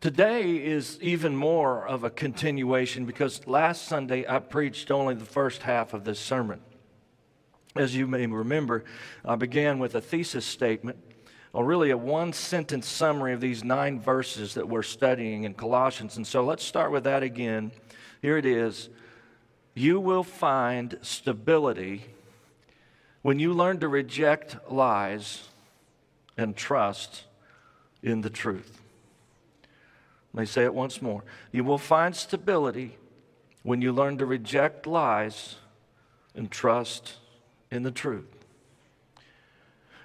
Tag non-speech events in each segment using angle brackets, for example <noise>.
Today is even more of a continuation because last Sunday I preached only the first half of this sermon. As you may remember, I began with a thesis statement, or really a one sentence summary of these nine verses that we're studying in Colossians. And so let's start with that again. Here it is You will find stability when you learn to reject lies and trust in the truth. Let me say it once more. You will find stability when you learn to reject lies and trust in the truth.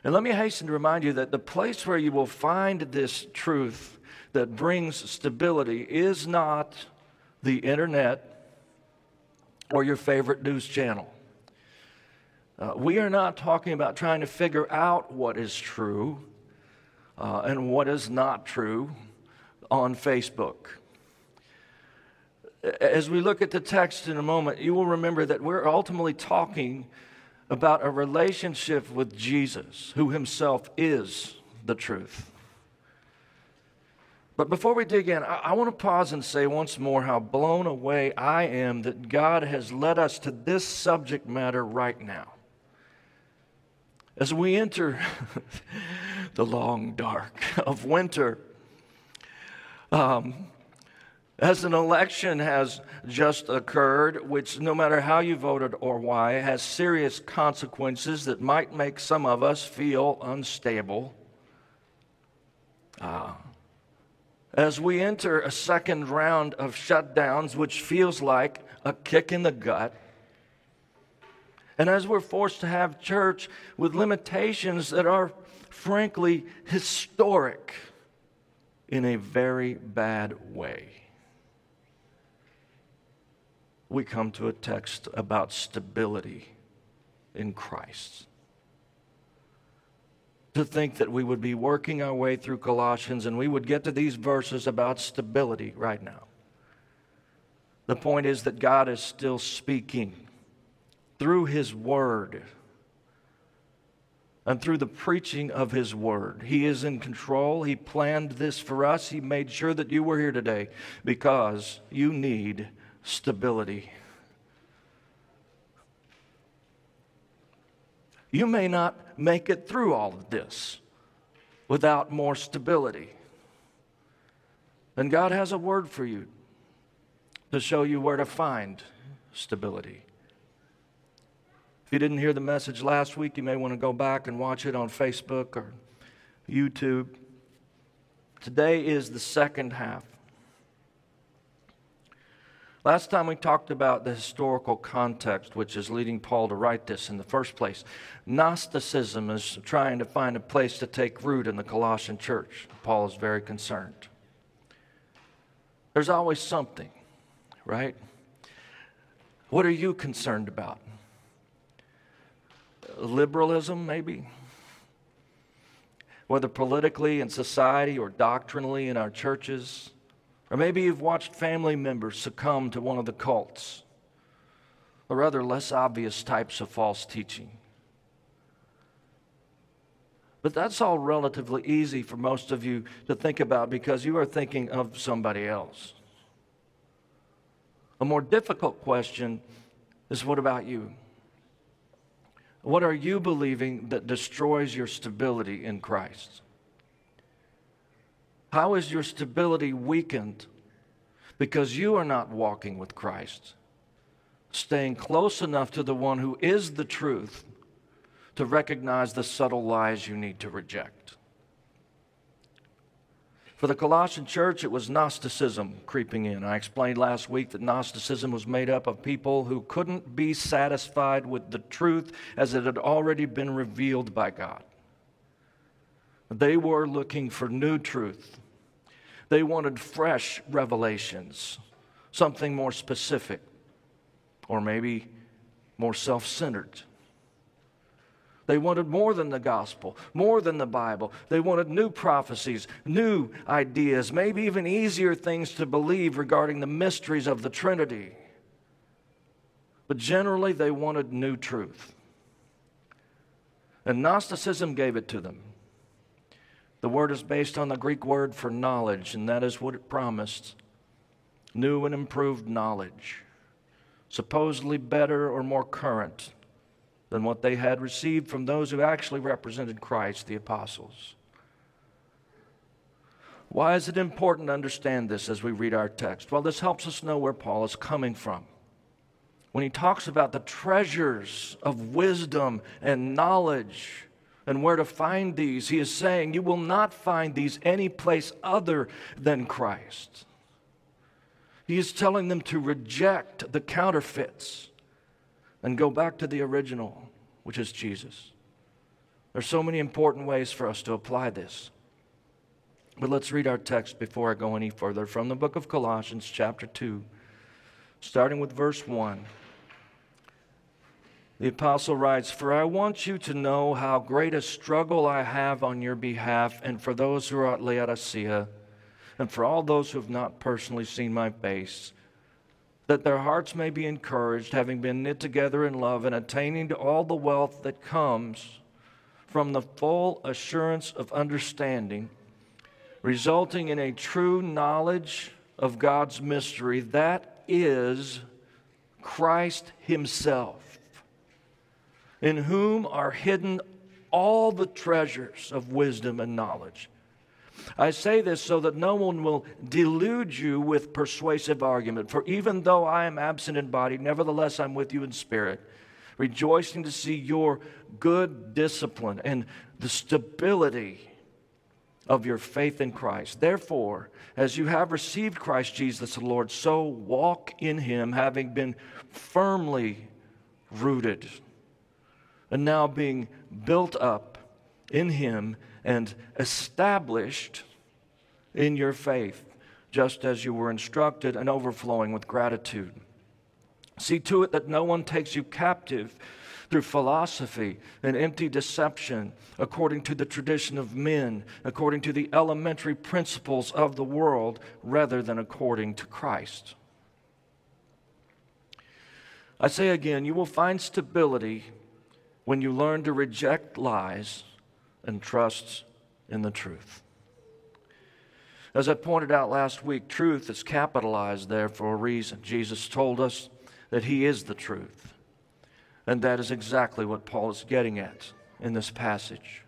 And let me hasten to remind you that the place where you will find this truth that brings stability is not the internet or your favorite news channel. Uh, we are not talking about trying to figure out what is true uh, and what is not true on Facebook. As we look at the text in a moment, you will remember that we're ultimately talking about a relationship with Jesus, who himself is the truth. But before we dig in, I, I want to pause and say once more how blown away I am that God has led us to this subject matter right now. As we enter <laughs> the long dark of winter, um, as an election has just occurred, which no matter how you voted or why, has serious consequences that might make some of us feel unstable. Uh, as we enter a second round of shutdowns, which feels like a kick in the gut, and as we're forced to have church with limitations that are frankly historic in a very bad way. We come to a text about stability in Christ. To think that we would be working our way through Colossians and we would get to these verses about stability right now. The point is that God is still speaking through His Word and through the preaching of His Word. He is in control. He planned this for us. He made sure that you were here today because you need stability. You may not make it through all of this without more stability. And God has a word for you to show you where to find stability you didn't hear the message last week, you may want to go back and watch it on Facebook or YouTube. Today is the second half. Last time we talked about the historical context, which is leading Paul to write this in the first place. Gnosticism is trying to find a place to take root in the Colossian church. Paul is very concerned. There's always something, right? What are you concerned about? Liberalism, maybe? Whether politically in society or doctrinally in our churches. Or maybe you've watched family members succumb to one of the cults or other less obvious types of false teaching. But that's all relatively easy for most of you to think about because you are thinking of somebody else. A more difficult question is what about you? What are you believing that destroys your stability in Christ? How is your stability weakened because you are not walking with Christ, staying close enough to the one who is the truth to recognize the subtle lies you need to reject? For the Colossian church, it was Gnosticism creeping in. I explained last week that Gnosticism was made up of people who couldn't be satisfied with the truth as it had already been revealed by God. They were looking for new truth. They wanted fresh revelations, something more specific, or maybe more self centered. They wanted more than the gospel, more than the Bible. They wanted new prophecies, new ideas, maybe even easier things to believe regarding the mysteries of the Trinity. But generally, they wanted new truth. And Gnosticism gave it to them. The word is based on the Greek word for knowledge, and that is what it promised new and improved knowledge, supposedly better or more current than what they had received from those who actually represented Christ, the apostles. Why is it important to understand this as we read our text? Well, this helps us know where Paul is coming from. When he talks about the treasures of wisdom and knowledge and where to find these, he is saying you will not find these any place other than Christ. He is telling them to reject the counterfeits and go back to the original, which is Jesus. There's so many important ways for us to apply this. But let's read our text before I go any further from the book of Colossians, chapter 2, starting with verse 1. The apostle writes, For I want you to know how great a struggle I have on your behalf, and for those who are at Laodicea, and for all those who have not personally seen my face, that their hearts may be encouraged, having been knit together in love, and attaining to all the wealth that comes from the full assurance of understanding resulting in a true knowledge of God's mystery. That is Christ Himself, in whom are hidden all the treasures of wisdom and knowledge. I say this so that no one will delude you with persuasive argument. For even though I am absent in body, nevertheless I'm with you in spirit, rejoicing to see your good discipline and the stability of your faith in Christ. Therefore, as you have received Christ Jesus the Lord, so walk in him, having been firmly rooted and now being built up in him and established in your faith, just as you were instructed and overflowing with gratitude. See to it that no one takes you captive through philosophy and empty deception, according to the tradition of men, according to the elementary principles of the world, rather than according to Christ. I say again, you will find stability when you learn to reject lies and trusts in the truth. As I pointed out last week, truth is capitalized there for a reason. Jesus told us that He is the truth. And that is exactly what Paul is getting at in this passage.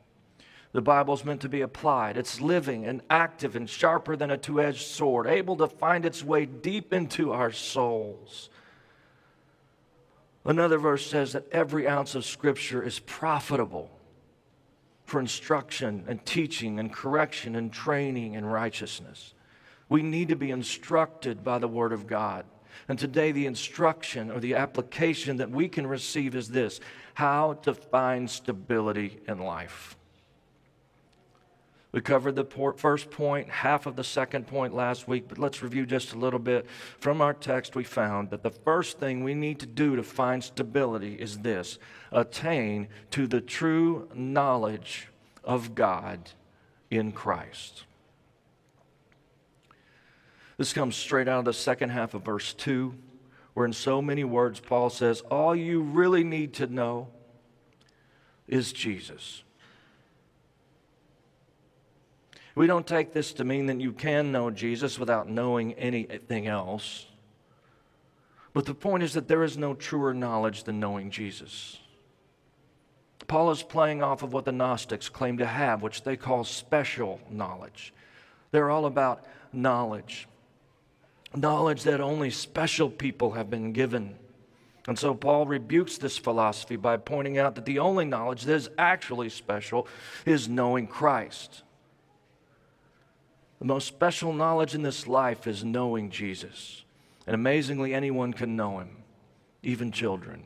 The Bible is meant to be applied. It's living and active and sharper than a two edged sword, able to find its way deep into our souls. Another verse says that every ounce of Scripture is profitable for instruction and teaching and correction and training in righteousness. We need to be instructed by the Word of God. And today, the instruction or the application that we can receive is this how to find stability in life. We covered the first point, half of the second point last week, but let's review just a little bit. From our text, we found that the first thing we need to do to find stability is this attain to the true knowledge of God in Christ. This comes straight out of the second half of verse 2, where in so many words, Paul says, All you really need to know is Jesus. We don't take this to mean that you can know Jesus without knowing anything else. But the point is that there is no truer knowledge than knowing Jesus. Paul is playing off of what the Gnostics claim to have, which they call special knowledge. They're all about knowledge knowledge that only special people have been given. And so Paul rebukes this philosophy by pointing out that the only knowledge that is actually special is knowing Christ. The most special knowledge in this life is knowing Jesus. And amazingly, anyone can know him, even children.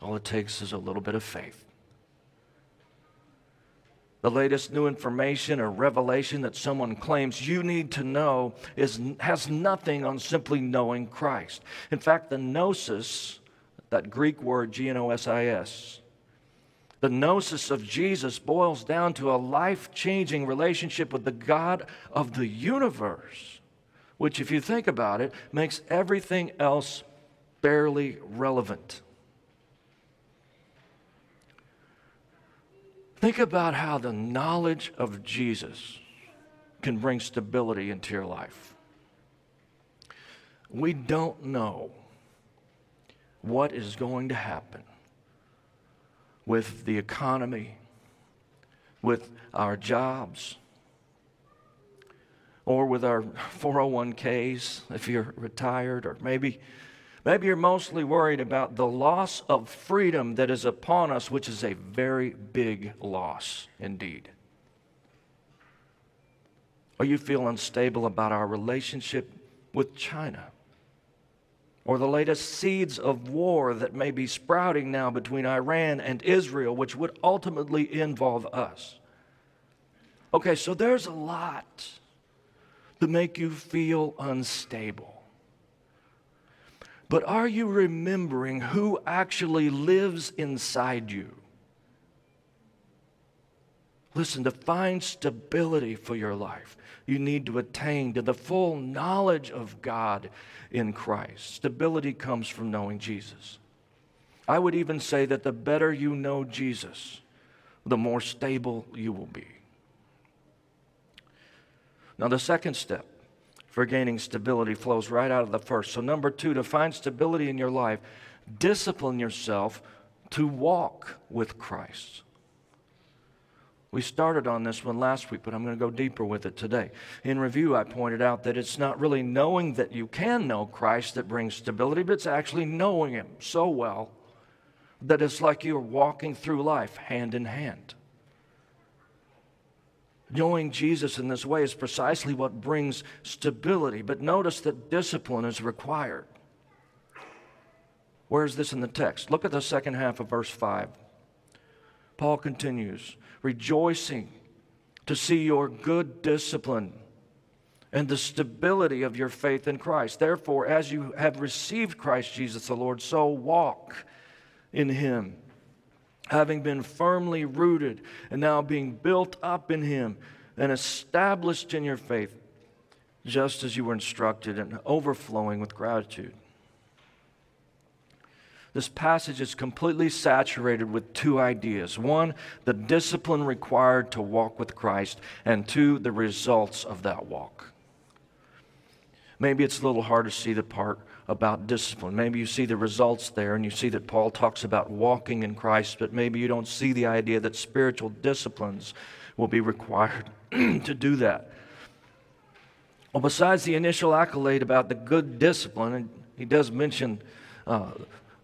All it takes is a little bit of faith the latest new information or revelation that someone claims you need to know is, has nothing on simply knowing Christ. In fact, the gnosis, that Greek word G N O S I S, the gnosis of Jesus boils down to a life changing relationship with the God of the universe, which, if you think about it, makes everything else barely relevant. Think about how the knowledge of Jesus can bring stability into your life. We don't know what is going to happen with the economy, with our jobs, or with our 401ks if you're retired, or maybe. Maybe you're mostly worried about the loss of freedom that is upon us, which is a very big loss indeed. Or you feel unstable about our relationship with China or the latest seeds of war that may be sprouting now between Iran and Israel, which would ultimately involve us. Okay, so there's a lot to make you feel unstable. But are you remembering who actually lives inside you? Listen, to find stability for your life, you need to attain to the full knowledge of God in Christ. Stability comes from knowing Jesus. I would even say that the better you know Jesus, the more stable you will be. Now, the second step for gaining stability flows right out of the first. So, number two, to find stability in your life, discipline yourself to walk with Christ. We started on this one last week, but I'm going to go deeper with it today. In review, I pointed out that it's not really knowing that you can know Christ that brings stability, but it's actually knowing Him so well that it's like you're walking through life hand in hand. Knowing Jesus in this way is precisely what brings stability, but notice that discipline is required. Where is this in the text? Look at the second half of verse 5. Paul continues rejoicing to see your good discipline and the stability of your faith in Christ. Therefore, as you have received Christ Jesus the Lord, so walk in him, having been firmly rooted and now being built up in him and established in your faith, just as you were instructed and overflowing with gratitude. This passage is completely saturated with two ideas one, the discipline required to walk with Christ, and two, the results of that walk. Maybe it's a little hard to see the part about discipline. Maybe you see the results there and you see that Paul talks about walking in Christ, but maybe you don't see the idea that spiritual disciplines will be required <clears throat> to do that. Well, besides the initial accolade about the good discipline, he does mention uh,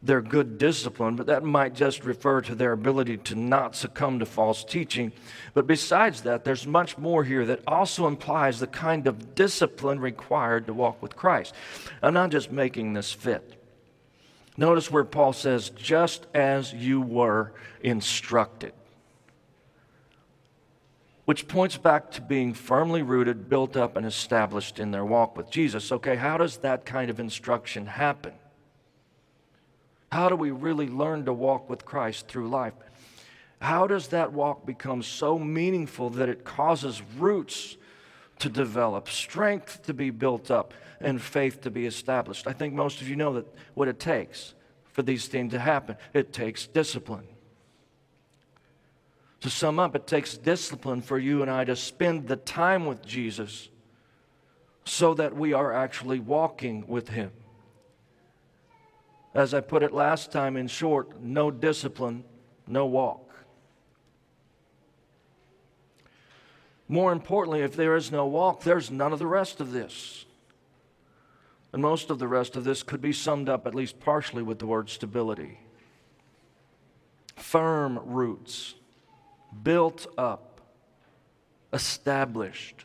their good discipline, but that might just refer to their ability to not succumb to false teaching. But besides that, there's much more here that also implies the kind of discipline required to walk with Christ. I'm not just making this fit. Notice where Paul says, just as you were instructed, which points back to being firmly rooted, built up, and established in their walk with Jesus. Okay, how does that kind of instruction happen? How do we really learn to walk with Christ through life? How does that walk become so meaningful that it causes roots to develop, strength to be built up, and faith to be established? I think most of you know that what it takes for these things to happen. It takes discipline. To sum up, it takes discipline for you and I to spend the time with Jesus so that we are actually walking with Him. As I put it last time, in short, no discipline, no walk. More importantly, if there is no walk, there's none of the rest of this. And most of the rest of this could be summed up, at least partially, with the word stability. Firm roots, built up, established.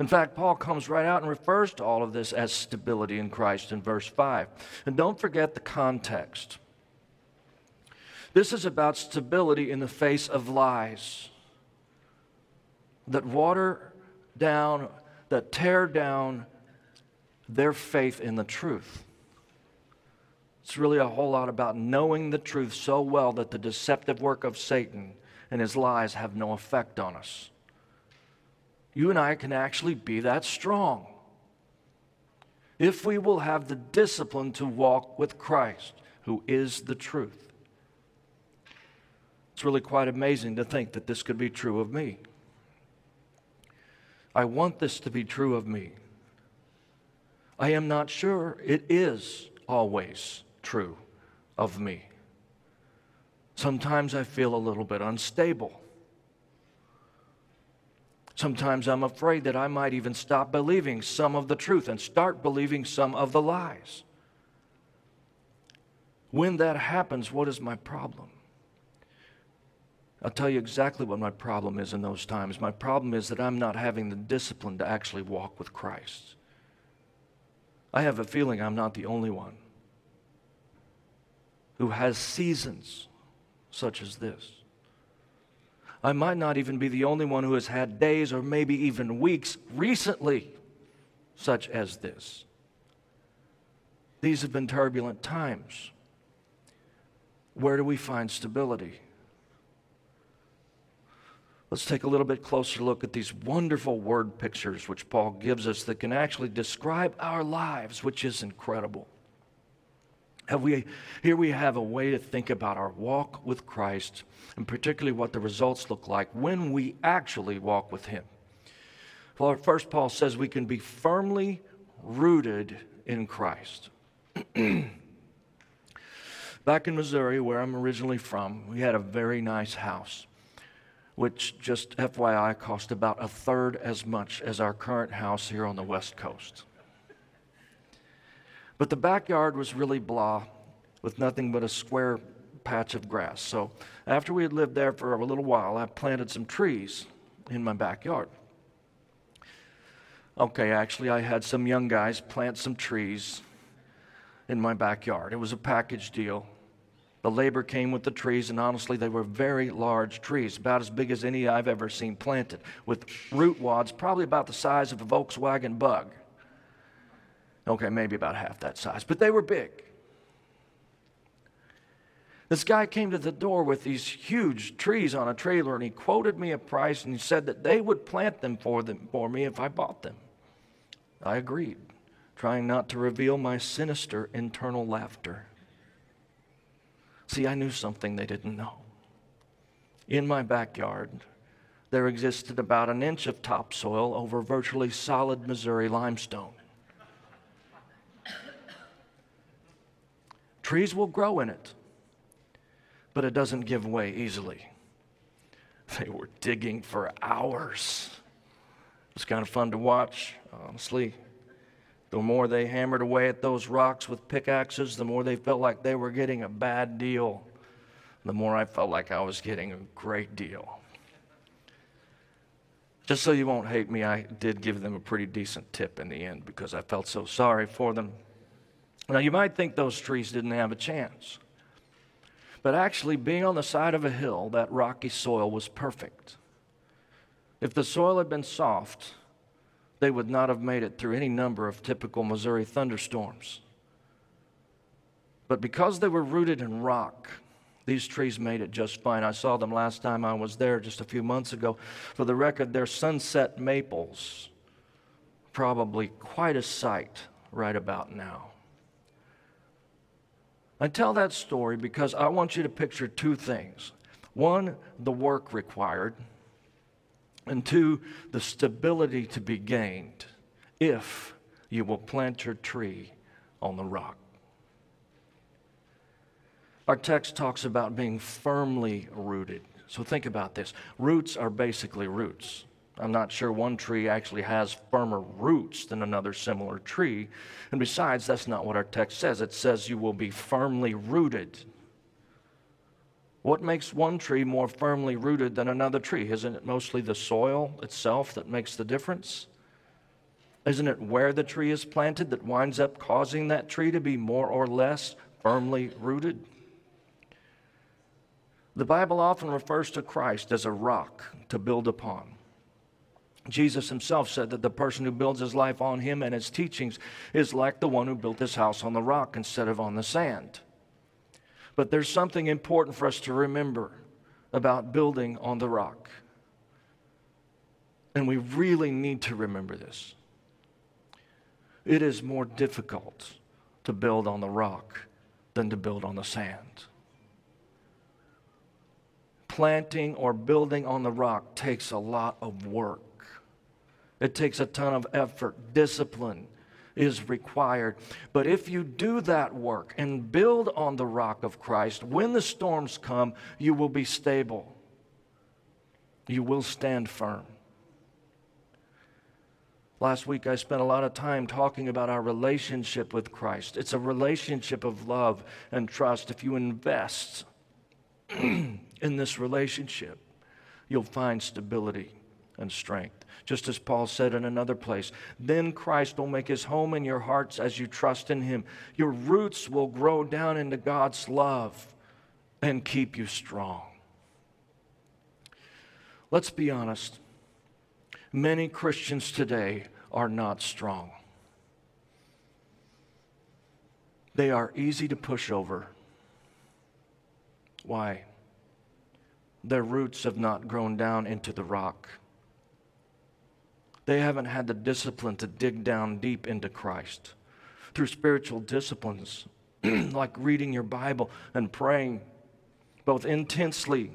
In fact, Paul comes right out and refers to all of this as stability in Christ in verse 5. And don't forget the context. This is about stability in the face of lies that water down, that tear down their faith in the truth. It's really a whole lot about knowing the truth so well that the deceptive work of Satan and his lies have no effect on us you and I can actually be that strong. If we will have the discipline to walk with Christ, who is the truth. It's really quite amazing to think that this could be true of me. I want this to be true of me. I am not sure it is always true of me. Sometimes I feel a little bit unstable. Sometimes I'm afraid that I might even stop believing some of the truth and start believing some of the lies. When that happens, what is my problem? I'll tell you exactly what my problem is in those times. My problem is that I'm not having the discipline to actually walk with Christ. I have a feeling I'm not the only one who has seasons such as this. I might not even be the only one who has had days or maybe even weeks recently such as this. These have been turbulent times. Where do we find stability? Let's take a little bit closer look at these wonderful word pictures which Paul gives us that can actually describe our lives, which is incredible. Have we, here we have a way to think about our walk with Christ, and particularly what the results look like when we actually walk with Him. Well, first, Paul says we can be firmly rooted in Christ. <clears throat> Back in Missouri, where I'm originally from, we had a very nice house, which, just FYI, cost about a third as much as our current house here on the West Coast. But the backyard was really blah, with nothing but a square patch of grass. So after we had lived there for a little while, I planted some trees in my backyard. Okay, actually, I had some young guys plant some trees in my backyard. It was a package deal. The labor came with the trees, and honestly, they were very large trees, about as big as any I've ever seen planted, with root wads probably about the size of a Volkswagen bug. Okay, maybe about half that size, but they were big. This guy came to the door with these huge trees on a trailer and he quoted me a price and he said that they would plant them for, them for me if I bought them. I agreed, trying not to reveal my sinister internal laughter. See, I knew something they didn't know. In my backyard, there existed about an inch of topsoil over virtually solid Missouri limestone. Trees will grow in it, but it doesn't give way easily. They were digging for hours. It was kind of fun to watch, honestly. The more they hammered away at those rocks with pickaxes, the more they felt like they were getting a bad deal. The more I felt like I was getting a great deal. Just so you won't hate me, I did give them a pretty decent tip in the end because I felt so sorry for them. Now, you might think those trees didn't have a chance. But actually, being on the side of a hill, that rocky soil was perfect. If the soil had been soft, they would not have made it through any number of typical Missouri thunderstorms. But because they were rooted in rock, these trees made it just fine. I saw them last time I was there just a few months ago. For the record, they're sunset maples. Probably quite a sight right about now. I tell that story because I want you to picture two things one, the work required, and two, the stability to be gained if you will plant your tree on the rock. Our text talks about being firmly rooted. So think about this roots are basically roots. I'm not sure one tree actually has firmer roots than another similar tree. And besides, that's not what our text says. It says you will be firmly rooted. What makes one tree more firmly rooted than another tree? Isn't it mostly the soil itself that makes the difference? Isn't it where the tree is planted that winds up causing that tree to be more or less firmly rooted? The Bible often refers to Christ as a rock to build upon. Jesus himself said that the person who builds his life on him and his teachings is like the one who built his house on the rock instead of on the sand. But there's something important for us to remember about building on the rock. And we really need to remember this. It is more difficult to build on the rock than to build on the sand. planting or building on the rock takes a lot of work. It takes a ton of effort, discipline is required. But if you do that work and build on the rock of Christ, when the storms come, you will be stable. You will stand firm. Last week, I spent a lot of time talking about our relationship with Christ. It's a relationship of love and trust. If you invest <clears throat> in this relationship, you'll find stability and strength. Just as Paul said in another place, then Christ will make his home in your hearts as you trust in him. Your roots will grow down into God's love and keep you strong. Let's be honest. Many Christians today are not strong. They are easy to push over. Why? Their roots have not grown down into the rock. They haven't had the discipline to dig down deep into Christ. Through spiritual disciplines, <clears throat> like reading your Bible and praying, both intensely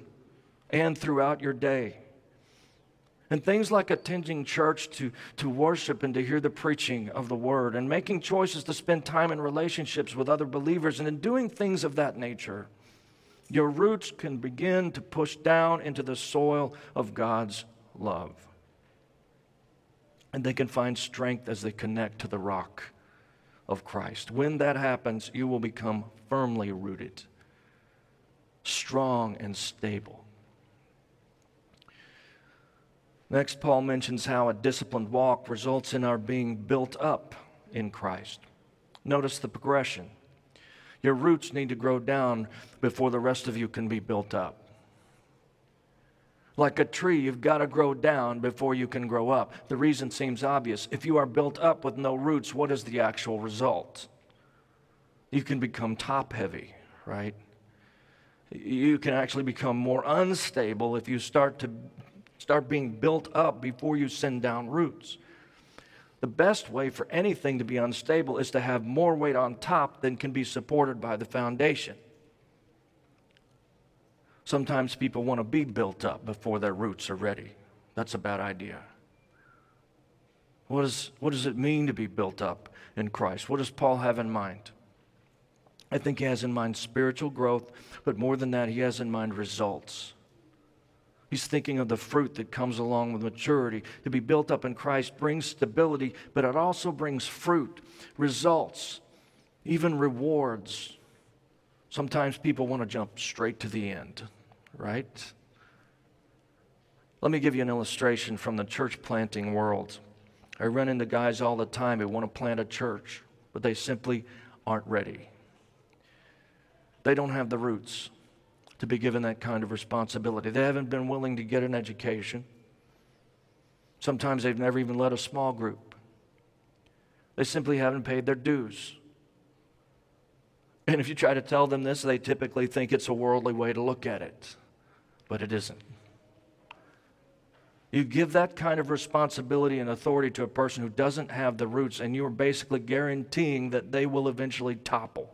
and throughout your day. And things like attending church to, to worship and to hear the preaching of the word, and making choices to spend time in relationships with other believers, and in doing things of that nature, your roots can begin to push down into the soil of God's love and they can find strength as they connect to the rock of Christ. When that happens, you will become firmly rooted, strong, and stable. Next, Paul mentions how a disciplined walk results in our being built up in Christ. Notice the progression. Your roots need to grow down before the rest of you can be built up. Like a tree, you've got to grow down before you can grow up. The reason seems obvious. If you are built up with no roots, what is the actual result? You can become top heavy, right? You can actually become more unstable if you start to start being built up before you send down roots. The best way for anything to be unstable is to have more weight on top than can be supported by the foundation. Sometimes people want to be built up before their roots are ready. That's a bad idea. What, is, what does it mean to be built up in Christ? What does Paul have in mind? I think he has in mind spiritual growth, but more than that, he has in mind results. He's thinking of the fruit that comes along with maturity. To be built up in Christ brings stability, but it also brings fruit, results, even rewards. Sometimes people want to jump straight to the end right? Let me give you an illustration from the church planting world. I run into guys all the time who want to plant a church, but they simply aren't ready. They don't have the roots to be given that kind of responsibility. They haven't been willing to get an education. Sometimes they've never even led a small group. They simply haven't paid their dues. And if you try to tell them this, they typically think it's a worldly way to look at it but it isn't. You give that kind of responsibility and authority to a person who doesn't have the roots, and you are basically guaranteeing that they will eventually topple.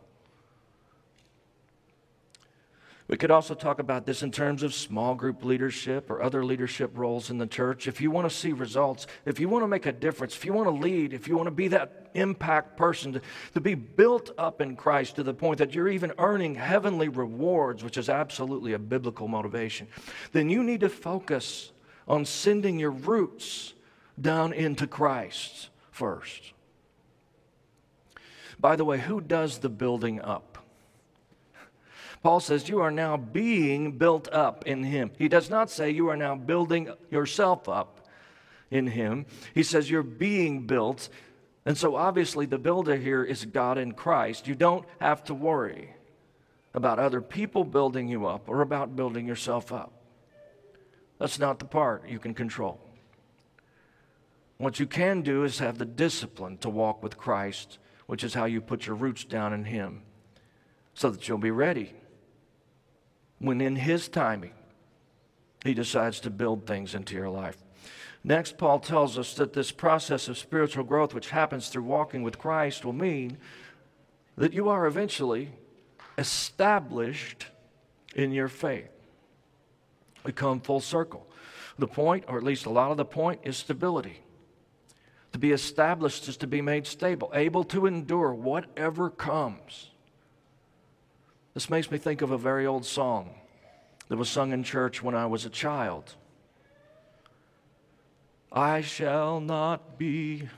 We could also talk about this in terms of small group leadership or other leadership roles in the church. If you want to see results, if you want to make a difference, if you want to lead, if you want to be that impact person, to, to be built up in Christ to the point that you're even earning heavenly rewards, which is absolutely a biblical motivation, then you need to focus on sending your roots down into Christ first. By the way, who does the building up? Paul says, You are now being built up in Him. He does not say you are now building yourself up in Him. He says you're being built. And so obviously, the builder here is God in Christ. You don't have to worry about other people building you up or about building yourself up. That's not the part you can control. What you can do is have the discipline to walk with Christ, which is how you put your roots down in Him so that you'll be ready when in His timing, He decides to build things into your life. Next, Paul tells us that this process of spiritual growth, which happens through walking with Christ, will mean that you are eventually established in your faith. We come full circle. The point, or at least a lot of the point, is stability. To be established is to be made stable, able to endure whatever comes. This makes me think of a very old song that was sung in church when I was a child. I shall not be,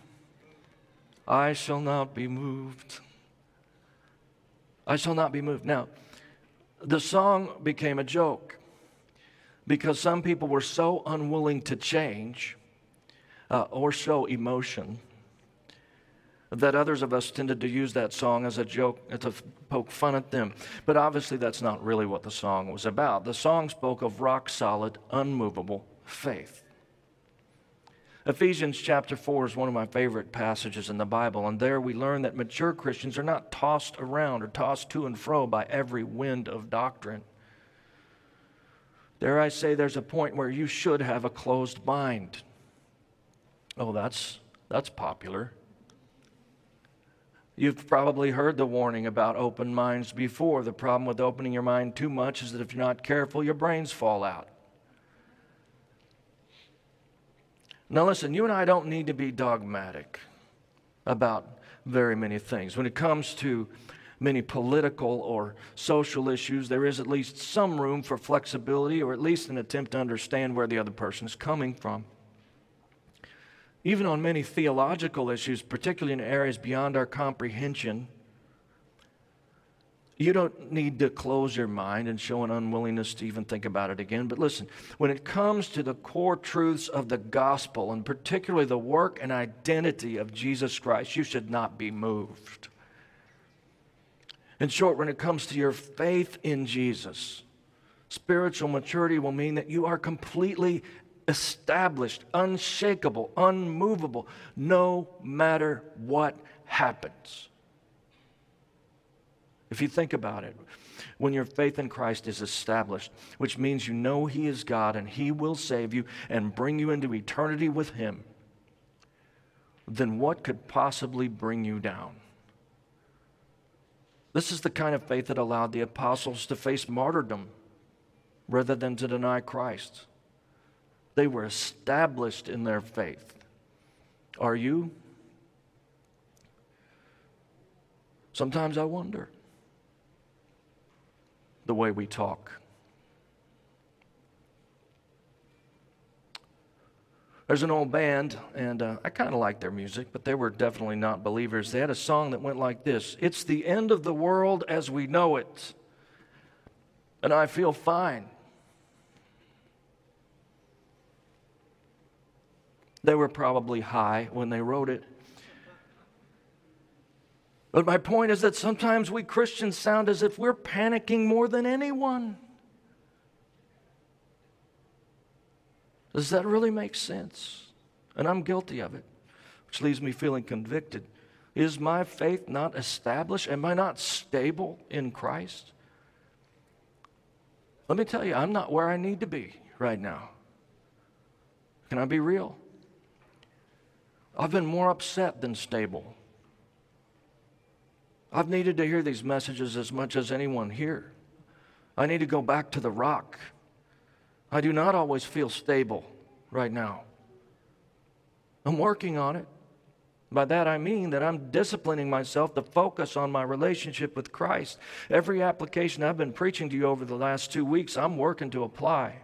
I shall not be moved. I shall not be moved. Now, the song became a joke because some people were so unwilling to change uh, or show emotion that others of us tended to use that song as a joke to poke fun at them. But obviously, that's not really what the song was about. The song spoke of rock solid, unmovable faith. Ephesians chapter 4 is one of my favorite passages in the Bible, and there we learn that mature Christians are not tossed around or tossed to and fro by every wind of doctrine. There I say there's a point where you should have a closed mind. Oh, that's, that's popular. You've probably heard the warning about open minds before. The problem with opening your mind too much is that if you're not careful, your brains fall out. Now, listen, you and I don't need to be dogmatic about very many things. When it comes to many political or social issues, there is at least some room for flexibility or at least an attempt to understand where the other person is coming from. Even on many theological issues, particularly in areas beyond our comprehension, you don't need to close your mind and show an unwillingness to even think about it again. But listen, when it comes to the core truths of the gospel, and particularly the work and identity of Jesus Christ, you should not be moved. In short, when it comes to your faith in Jesus, spiritual maturity will mean that you are completely established, unshakable, unmovable, no matter what happens. If you think about it, when your faith in Christ is established, which means you know He is God and He will save you and bring you into eternity with Him, then what could possibly bring you down? This is the kind of faith that allowed the apostles to face martyrdom rather than to deny Christ. They were established in their faith. Are you? Sometimes I wonder the way we talk. There's an old band, and uh, I kind of like their music, but they were definitely not believers. They had a song that went like this It's the end of the world as we know it, and I feel fine. They were probably high when they wrote it. But my point is that sometimes we Christians sound as if we're panicking more than anyone. Does that really make sense? And I'm guilty of it, which leaves me feeling convicted. Is my faith not established? Am I not stable in Christ? Let me tell you, I'm not where I need to be right now. Can I be real? I've been more upset than stable. I've needed to hear these messages as much as anyone here. I need to go back to the rock. I do not always feel stable right now. I'm working on it. By that I mean that I'm disciplining myself to focus on my relationship with Christ. Every application I've been preaching to you over the last two weeks, I'm working to apply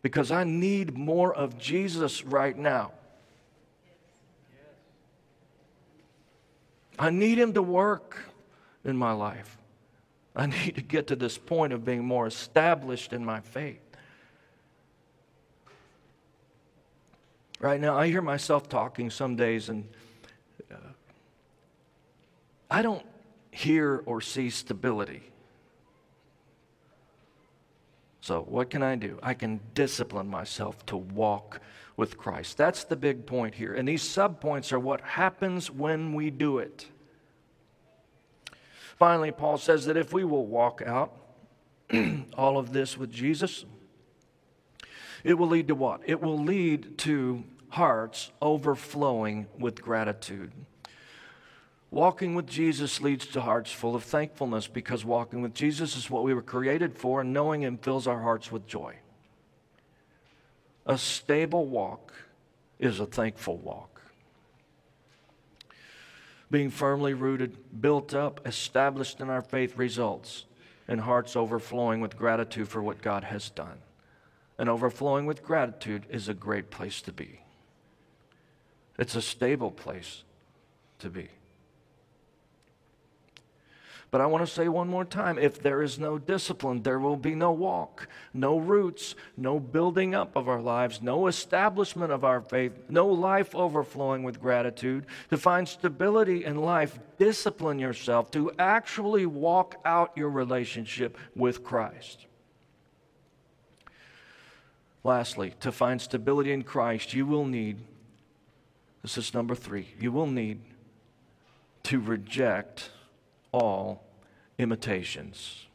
because I need more of Jesus right now. I need Him to work in my life. I need to get to this point of being more established in my faith. Right now, I hear myself talking some days, and uh, I don't hear or see stability. So, what can I do? I can discipline myself to walk with Christ. That's the big point here. And these subpoints are what happens when we do it. Finally, Paul says that if we will walk out <clears throat> all of this with Jesus, it will lead to what? It will lead to hearts overflowing with gratitude. Walking with Jesus leads to hearts full of thankfulness because walking with Jesus is what we were created for, and knowing Him fills our hearts with joy. A stable walk is a thankful walk. Being firmly rooted, built up, established in our faith results in hearts overflowing with gratitude for what God has done. And overflowing with gratitude is a great place to be. It's a stable place to be. But I want to say one more time if there is no discipline, there will be no walk, no roots, no building up of our lives, no establishment of our faith, no life overflowing with gratitude. To find stability in life, discipline yourself to actually walk out your relationship with Christ. Lastly, to find stability in Christ, you will need this is number three you will need to reject all imitations.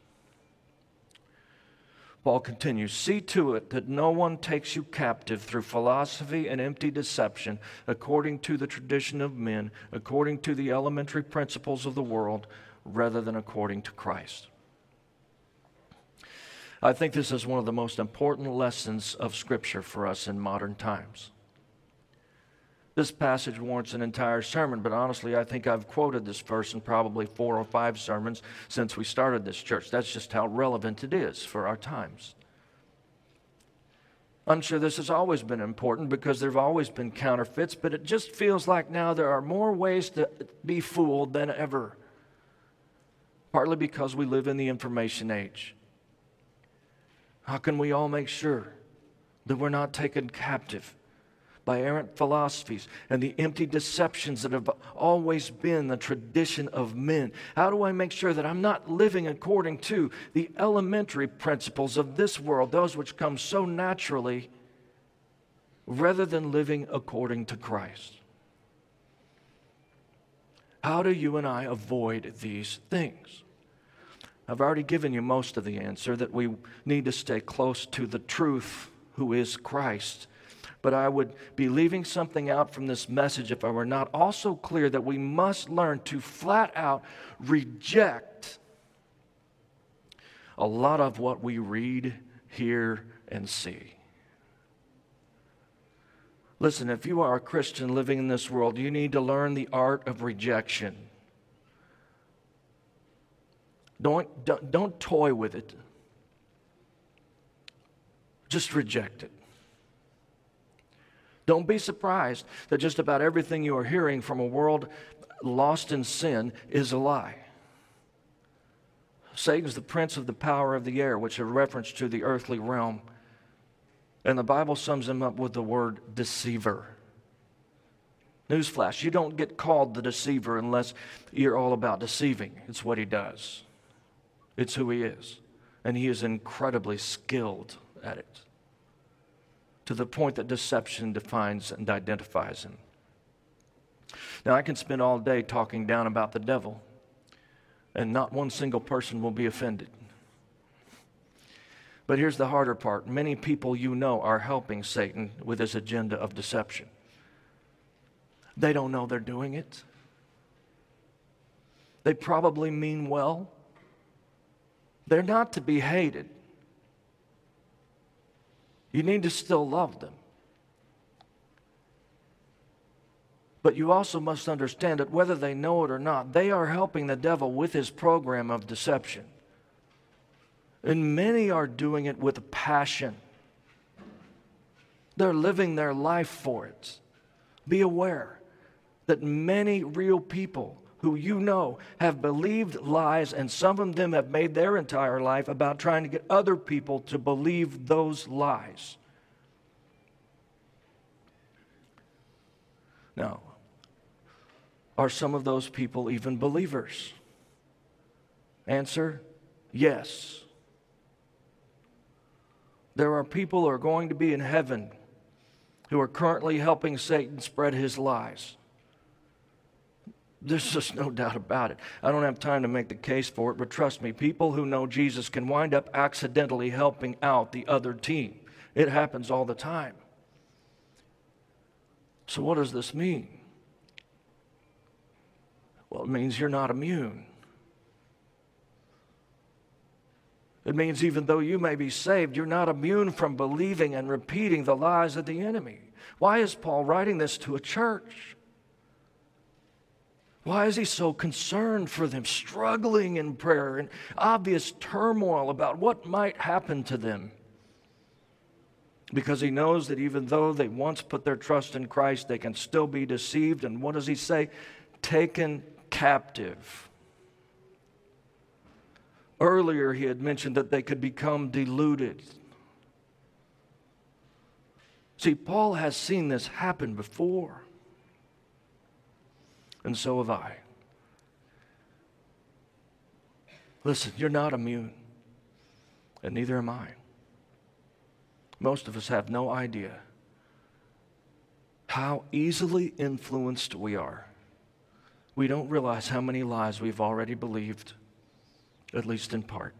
Paul continues See to it that no one takes you captive through philosophy and empty deception, according to the tradition of men, according to the elementary principles of the world, rather than according to Christ. I think this is one of the most important lessons of Scripture for us in modern times. This passage warrants an entire sermon, but honestly, I think I've quoted this verse in probably four or five sermons since we started this church. That's just how relevant it is for our times. I'm sure this has always been important because there have always been counterfeits, but it just feels like now there are more ways to be fooled than ever. Partly because we live in the information age. How can we all make sure that we're not taken captive? By errant philosophies and the empty deceptions that have always been the tradition of men? How do I make sure that I'm not living according to the elementary principles of this world, those which come so naturally, rather than living according to Christ? How do you and I avoid these things? I've already given you most of the answer that we need to stay close to the truth, who is Christ but I would be leaving something out from this message if I were not also clear that we must learn to flat out reject a lot of what we read, hear, and see. Listen, if you are a Christian living in this world, you need to learn the art of rejection. Don't, don't, don't toy with it, just reject it. Don't be surprised that just about everything you are hearing from a world lost in sin is a lie. Satan's the prince of the power of the air, which is a reference to the earthly realm. And the Bible sums him up with the word deceiver. Newsflash, you don't get called the deceiver unless you're all about deceiving. It's what he does, it's who he is. And he is incredibly skilled at it to the point that deception defines and identifies him. Now, I can spend all day talking down about the devil, and not one single person will be offended. But here's the harder part many people you know are helping Satan with his agenda of deception. They don't know they're doing it. They probably mean well. They're not to be hated. You need to still love them. But you also must understand that whether they know it or not, they are helping the devil with his program of deception. And many are doing it with passion. They're living their life for it. Be aware that many real people who you know have believed lies, and some of them have made their entire life about trying to get other people to believe those lies. Now, are some of those people even believers? Answer yes. There are people who are going to be in heaven who are currently helping Satan spread his lies. There's just no doubt about it. I don't have time to make the case for it, but trust me, people who know Jesus can wind up accidentally helping out the other team. It happens all the time. So, what does this mean? Well, it means you're not immune. It means even though you may be saved, you're not immune from believing and repeating the lies of the enemy. Why is Paul writing this to a church? Why is he so concerned for them, struggling in prayer and obvious turmoil about what might happen to them? Because he knows that even though they once put their trust in Christ, they can still be deceived. And what does he say? Taken captive. Earlier, he had mentioned that they could become deluded. See, Paul has seen this happen before, and so have I. Listen, you're not immune, and neither am I. Most of us have no idea how easily influenced we are. We don't realize how many lies we've already believed at least in part.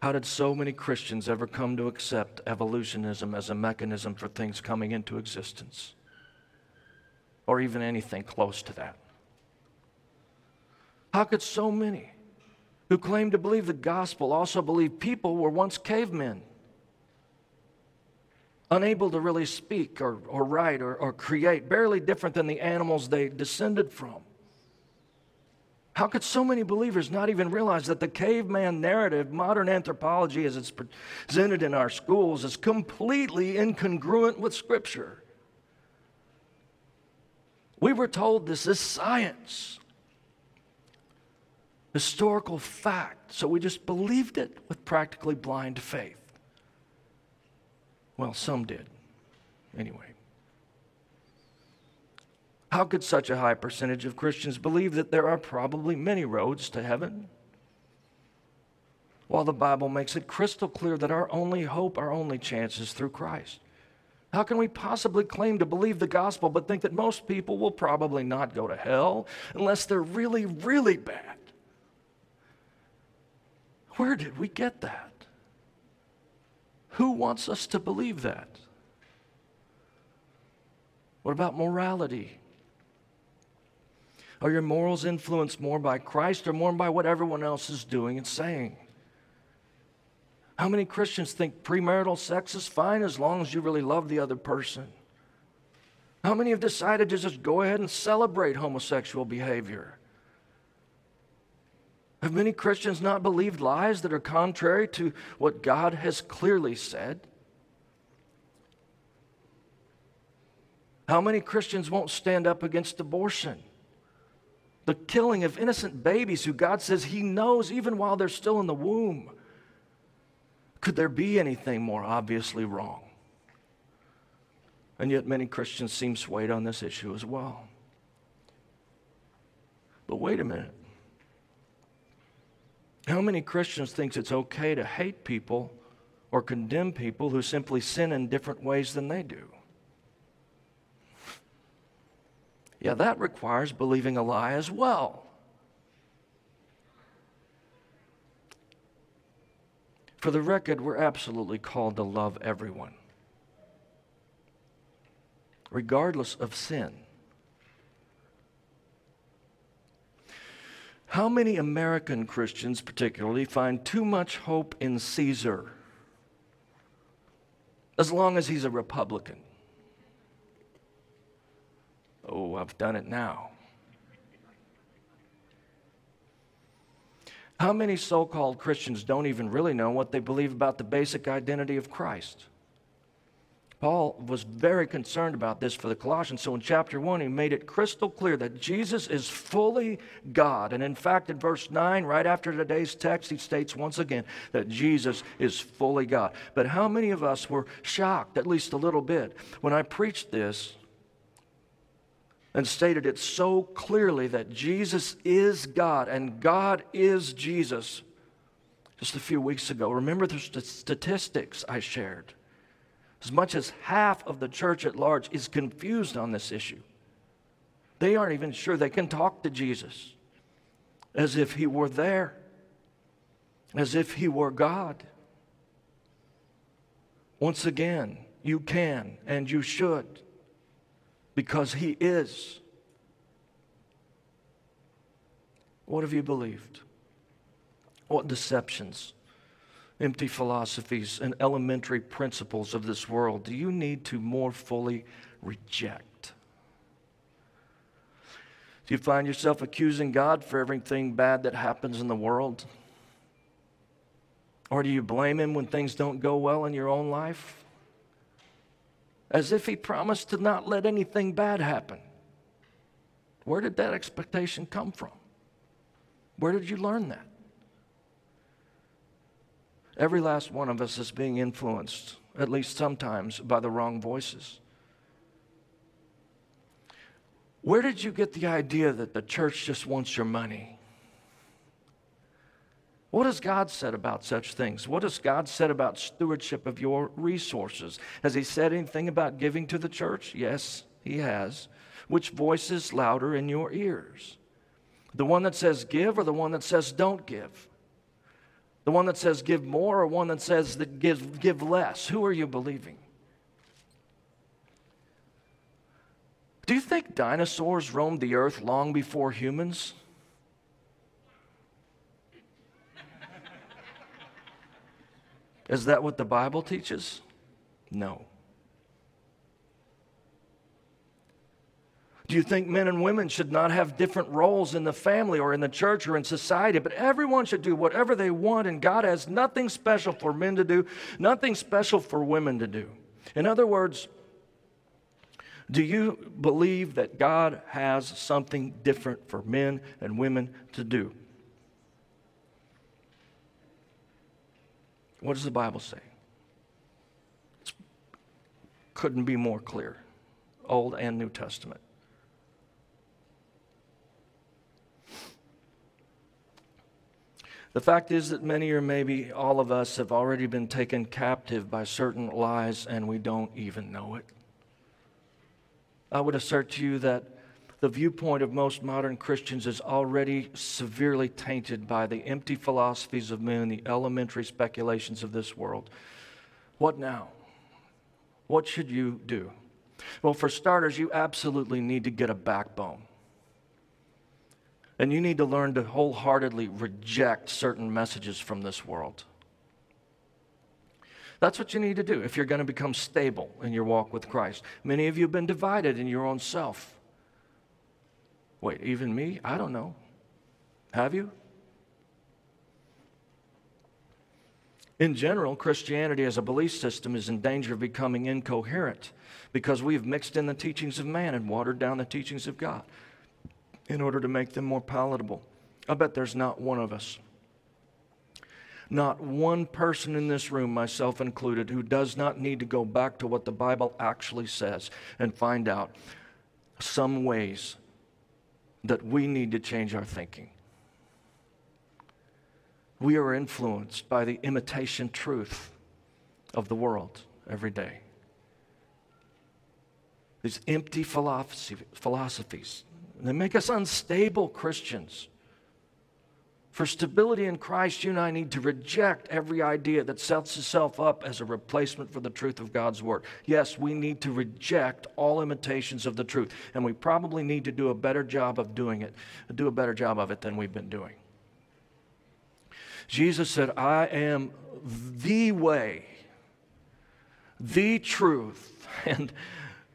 How did so many Christians ever come to accept evolutionism as a mechanism for things coming into existence? Or even anything close to that? How could so many who claim to believe the gospel also believe people were once cavemen? Unable to really speak or, or write or, or create, barely different than the animals they descended from. How could so many believers not even realize that the caveman narrative, modern anthropology as it's presented in our schools, is completely incongruent with Scripture? We were told this is science, historical fact, so we just believed it with practically blind faith. Well, some did. Anyway. How could such a high percentage of Christians believe that there are probably many roads to heaven? While the Bible makes it crystal clear that our only hope, our only chance is through Christ. How can we possibly claim to believe the gospel but think that most people will probably not go to hell unless they're really, really bad? Where did we get that? Who wants us to believe that? What about morality? Are your morals influenced more by Christ or more by what everyone else is doing and saying? How many Christians think premarital sex is fine as long as you really love the other person? How many have decided to just go ahead and celebrate homosexual behavior? Have many Christians not believed lies that are contrary to what God has clearly said? How many Christians won't stand up against abortion? the killing of innocent babies who God says He knows even while they're still in the womb. Could there be anything more obviously wrong? And yet, many Christians seem swayed on this issue as well. But wait a minute. How many Christians think it's okay to hate people or condemn people who simply sin in different ways than they do? Yeah, that requires believing a lie as well. For the record, we're absolutely called to love everyone, regardless of sin. How many American Christians, particularly, find too much hope in Caesar as long as he's a Republican? Oh, I've done it now. How many so called Christians don't even really know what they believe about the basic identity of Christ? Paul was very concerned about this for the Colossians. So in chapter 1, he made it crystal clear that Jesus is fully God. And in fact, in verse 9, right after today's text, he states once again that Jesus is fully God. But how many of us were shocked, at least a little bit, when I preached this and stated it so clearly that Jesus is God and God is Jesus just a few weeks ago. Remember the statistics I shared. As much as half of the church at large is confused on this issue. They aren't even sure they can talk to Jesus as if he were there, as if he were God. Once again, you can and you should because He is. What have you believed? What deceptions, empty philosophies, and elementary principles of this world do you need to more fully reject? Do you find yourself accusing God for everything bad that happens in the world? Or do you blame Him when things don't go well in your own life? As if He promised to not let anything bad happen. Where did that expectation come from? Where did you learn that? Every last one of us is being influenced, at least sometimes, by the wrong voices. Where did you get the idea that the church just wants your money? What has God said about such things? What has God said about stewardship of your resources? Has He said anything about giving to the church? Yes, He has. Which voice is louder in your ears? The one that says give or the one that says don't give? The one that says give more or one that says that give, give less? Who are you believing? Do you think dinosaurs roamed the earth long before humans? Is that what the Bible teaches? No. Do you think men and women should not have different roles in the family or in the church or in society? But everyone should do whatever they want, and God has nothing special for men to do, nothing special for women to do. In other words, do you believe that God has something different for men and women to do? What does the Bible say? It couldn't be more clear, Old and New Testament. The fact is that many or maybe all of us have already been taken captive by certain lies and we don't even know it. I would assert to you that the viewpoint of most modern Christians is already severely tainted by the empty philosophies of men, the elementary speculations of this world. What now? What should you do? Well, for starters, you absolutely need to get a backbone. And you need to learn to wholeheartedly reject certain messages from this world. That's what you need to do if you're going to become stable in your walk with Christ. Many of you have been divided in your own self. Wait, even me? I don't know. Have you? In general, Christianity as a belief system is in danger of becoming incoherent because we've mixed in the teachings of man and watered down the teachings of God in order to make them more palatable. I bet there's not one of us, not one person in this room, myself included, who does not need to go back to what the Bible actually says and find out some ways that we need to change our thinking. We are influenced by the imitation truth of the world every day. These empty philosophies, they make us unstable Christians. For stability in Christ, you and I need to reject every idea that sets itself up as a replacement for the truth of God's Word. Yes, we need to reject all imitations of the truth, and we probably need to do a better job of doing it, do a better job of it than we've been doing. Jesus said, I am the way, the truth, and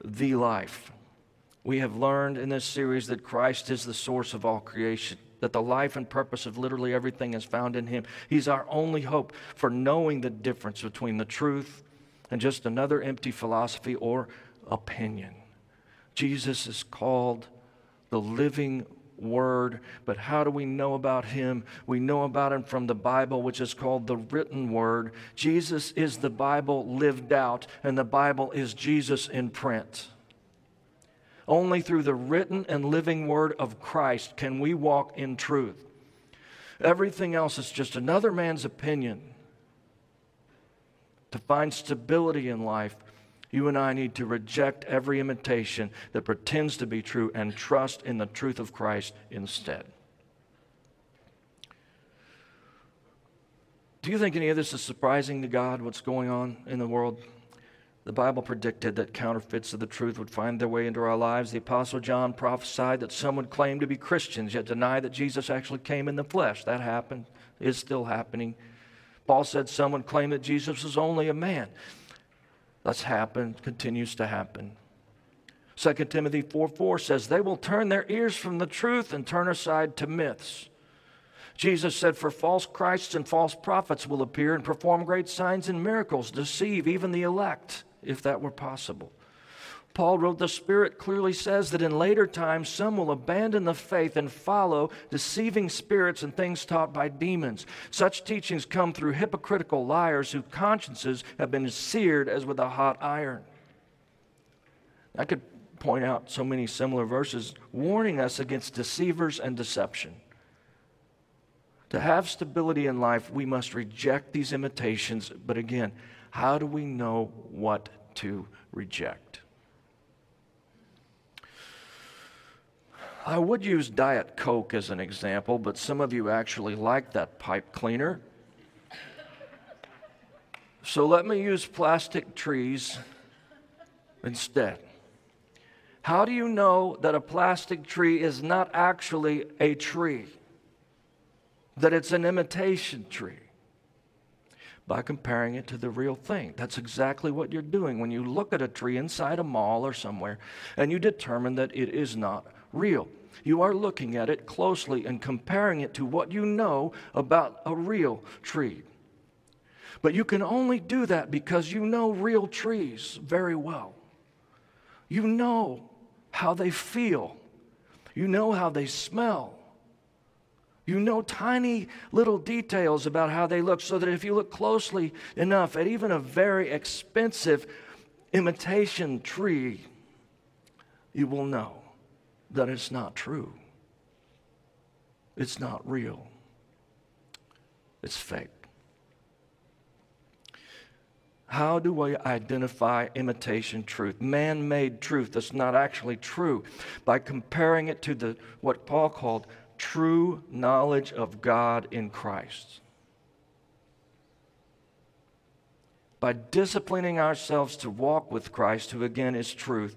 the life. We have learned in this series that Christ is the source of all creation that the life and purpose of literally everything is found in Him. He's our only hope for knowing the difference between the truth and just another empty philosophy or opinion. Jesus is called the living Word, but how do we know about Him? We know about Him from the Bible, which is called the written Word. Jesus is the Bible lived out, and the Bible is Jesus in print. Only through the written and living word of Christ can we walk in truth. Everything else is just another man's opinion. To find stability in life, you and I need to reject every imitation that pretends to be true and trust in the truth of Christ instead. Do you think any of this is surprising to God, what's going on in the world? The Bible predicted that counterfeits of the truth would find their way into our lives. The Apostle John prophesied that some would claim to be Christians yet deny that Jesus actually came in the flesh. That happened, is still happening. Paul said some would claim that Jesus was only a man. That's happened, continues to happen. 2 Timothy 4 4 says, They will turn their ears from the truth and turn aside to myths. Jesus said, For false Christs and false prophets will appear and perform great signs and miracles, deceive even the elect if that were possible. Paul wrote, The Spirit clearly says that in later times some will abandon the faith and follow deceiving spirits and things taught by demons. Such teachings come through hypocritical liars whose consciences have been seared as with a hot iron. I could point out so many similar verses warning us against deceivers and deception. To have stability in life, we must reject these imitations, but again, how do we know what to reject? I would use Diet Coke as an example, but some of you actually like that pipe cleaner. So let me use plastic trees instead. How do you know that a plastic tree is not actually a tree? That it's an imitation tree? By comparing it to the real thing. That's exactly what you're doing when you look at a tree inside a mall or somewhere and you determine that it is not real. You are looking at it closely and comparing it to what you know about a real tree. But you can only do that because you know real trees very well. You know how they feel, you know how they smell, you know tiny little details about how they look, so that if you look closely enough at even a very expensive imitation tree, you will know that it's not true. It's not real. It's fake. How do we identify imitation truth, man made truth that's not actually true? By comparing it to the, what Paul called true knowledge of God in Christ. By disciplining ourselves to walk with Christ, who again is truth,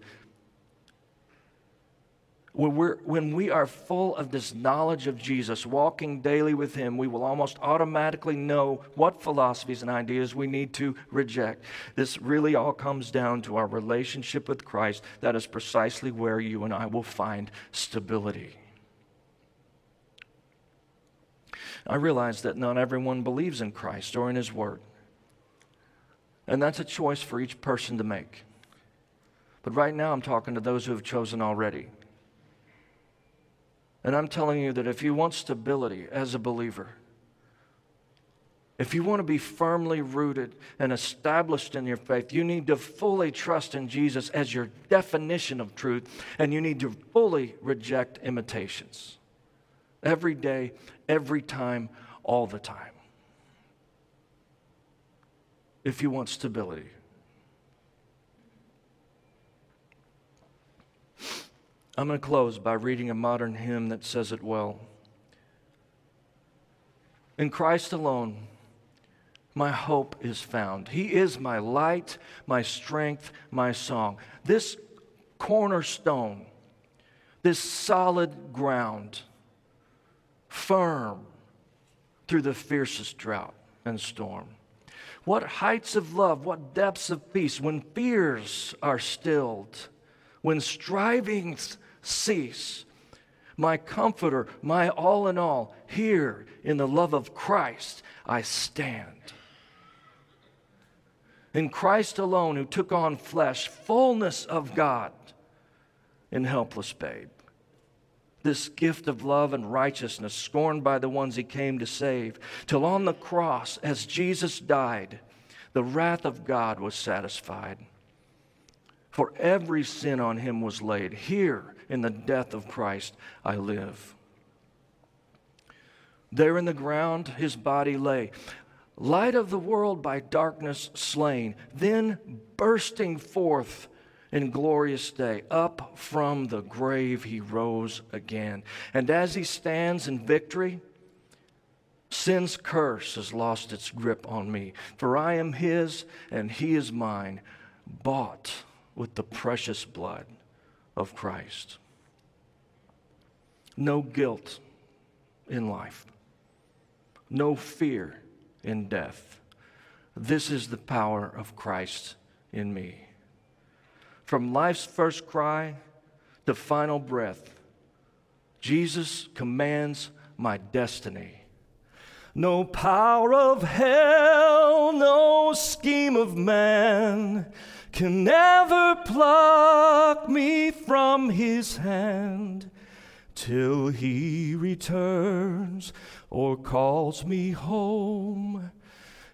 when, we're, when we are full of this knowledge of Jesus, walking daily with Him, we will almost automatically know what philosophies and ideas we need to reject. This really all comes down to our relationship with Christ. That is precisely where you and I will find stability. I realize that not everyone believes in Christ or in His Word. And that's a choice for each person to make. But right now, I'm talking to those who have chosen already. And I'm telling you that if you want stability as a believer, if you want to be firmly rooted and established in your faith, you need to fully trust in Jesus as your definition of truth, and you need to fully reject imitations every day, every time, all the time. If you want stability. I'm going to close by reading a modern hymn that says it well. In Christ alone, my hope is found. He is my light, my strength, my song. This cornerstone, this solid ground firm through the fiercest drought and storm. What heights of love, what depths of peace when fears are stilled, when strivings cease. My comforter, my all in all, here in the love of Christ I stand. In Christ alone, who took on flesh, fullness of God in helpless babe this gift of love and righteousness, scorned by the ones he came to save, till on the cross, as Jesus died, the wrath of God was satisfied. For every sin on him was laid. Here, in the death of Christ, I live. There in the ground, his body lay, light of the world by darkness slain, then bursting forth in glorious day. Up from the grave he rose again. And as he stands in victory, sin's curse has lost its grip on me. For I am his and he is mine, bought with the precious blood of Christ. No guilt in life, no fear in death. This is the power of Christ in me. From life's first cry to final breath, Jesus commands my destiny. No power of hell, no scheme of man can ever pluck me from his hand till he returns or calls me home.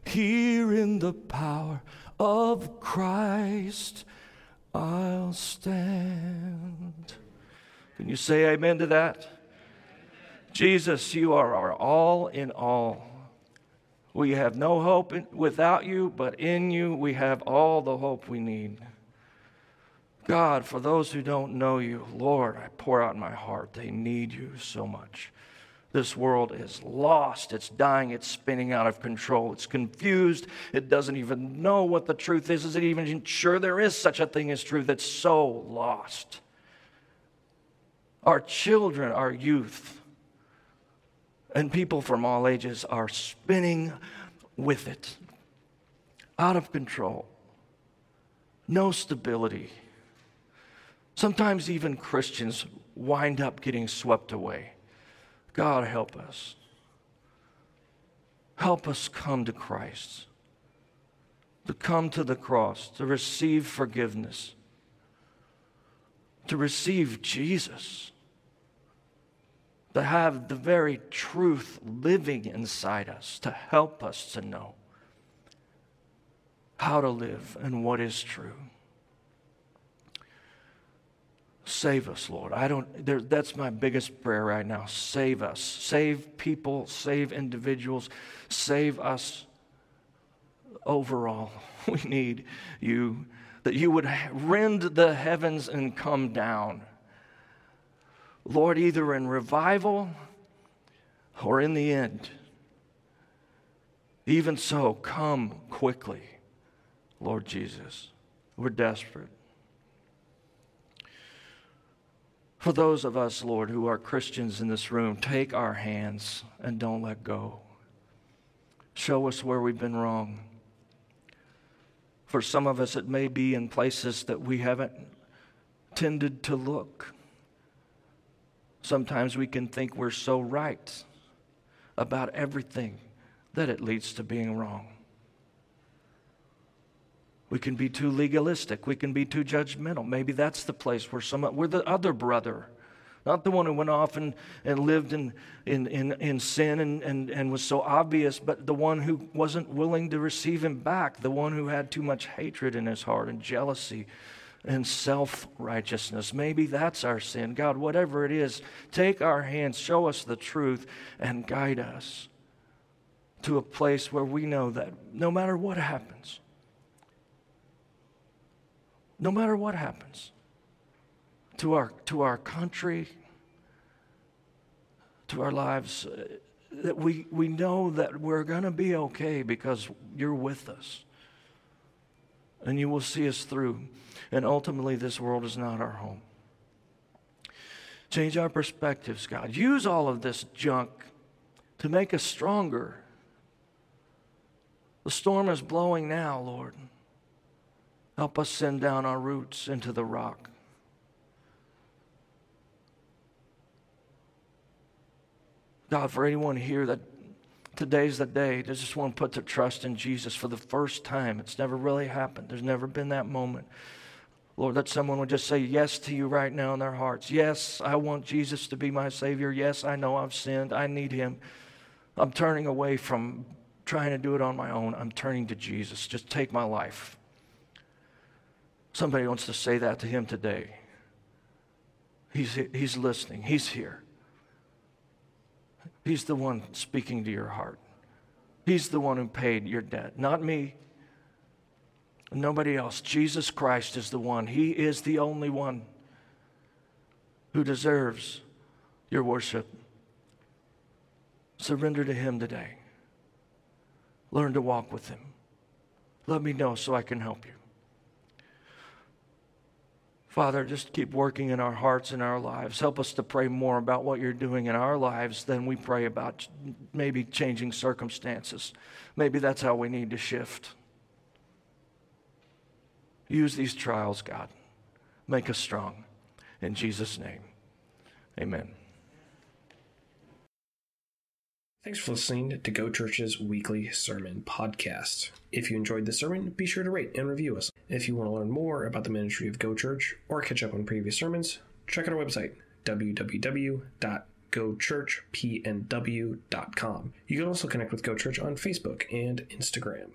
Here in the power of Christ, I'll stand. Can you say amen to that? Jesus, you are our all in all. We have no hope without you, but in you we have all the hope we need. God, for those who don't know you, Lord, I pour out my heart. They need you so much. This world is lost. It's dying. It's spinning out of control. It's confused. It doesn't even know what the truth is. Is it even sure there is such a thing as truth? It's so lost. Our children, our youth, and people from all ages are spinning with it, out of control, no stability. Sometimes even Christians wind up getting swept away. God, help us. Help us come to Christ, to come to the cross, to receive forgiveness, to receive Jesus to have the very truth living inside us to help us to know how to live and what is true. Save us, Lord. I don't, there, that's my biggest prayer right now. Save us. Save people, save individuals, save us overall. <laughs> We need you, that you would rend the heavens and come down Lord, either in revival or in the end. Even so, come quickly, Lord Jesus. We're desperate. For those of us, Lord, who are Christians in this room, take our hands and don't let go. Show us where we've been wrong. For some of us, it may be in places that we haven't tended to look. Sometimes we can think we're so right about everything that it leads to being wrong. We can be too legalistic. We can be too judgmental. Maybe that's the place where some, we're the other brother, not the one who went off and, and lived in, in, in, in sin and, and, and was so obvious, but the one who wasn't willing to receive him back, the one who had too much hatred in his heart and jealousy and self righteousness. Maybe that's our sin. God, whatever it is, take our hands, show us the truth, and guide us to a place where we know that no matter what happens, no matter what happens to our, to our country, to our lives, uh, that we, we know that we're going to be okay because you're with us and you will see us through. And ultimately, this world is not our home. Change our perspectives, God. Use all of this junk to make us stronger. The storm is blowing now, Lord. Help us send down our roots into the rock. God, for anyone here that Today's the day. They just want to put their trust in Jesus for the first time. It's never really happened. There's never been that moment. Lord, that someone would just say yes to you right now in their hearts. Yes, I want Jesus to be my Savior. Yes, I know I've sinned. I need Him. I'm turning away from trying to do it on my own. I'm turning to Jesus. Just take my life. Somebody wants to say that to Him today. He's, he's listening, He's here. He's the one speaking to your heart. He's the one who paid your debt, not me. Nobody else. Jesus Christ is the one. He is the only one who deserves your worship. Surrender to Him today. Learn to walk with Him. Let me know so I can help you. Father, just keep working in our hearts and our lives. Help us to pray more about what you're doing in our lives than we pray about maybe changing circumstances. Maybe that's how we need to shift. Use these trials, God. Make us strong. In Jesus' name, amen. Thanks for listening to Go Church's weekly sermon podcast. If you enjoyed the sermon, be sure to rate and review us. If you want to learn more about the ministry of Go Church or catch up on previous sermons, check out our website, www.gochurchpnw.com. You can also connect with Go Church on Facebook and Instagram.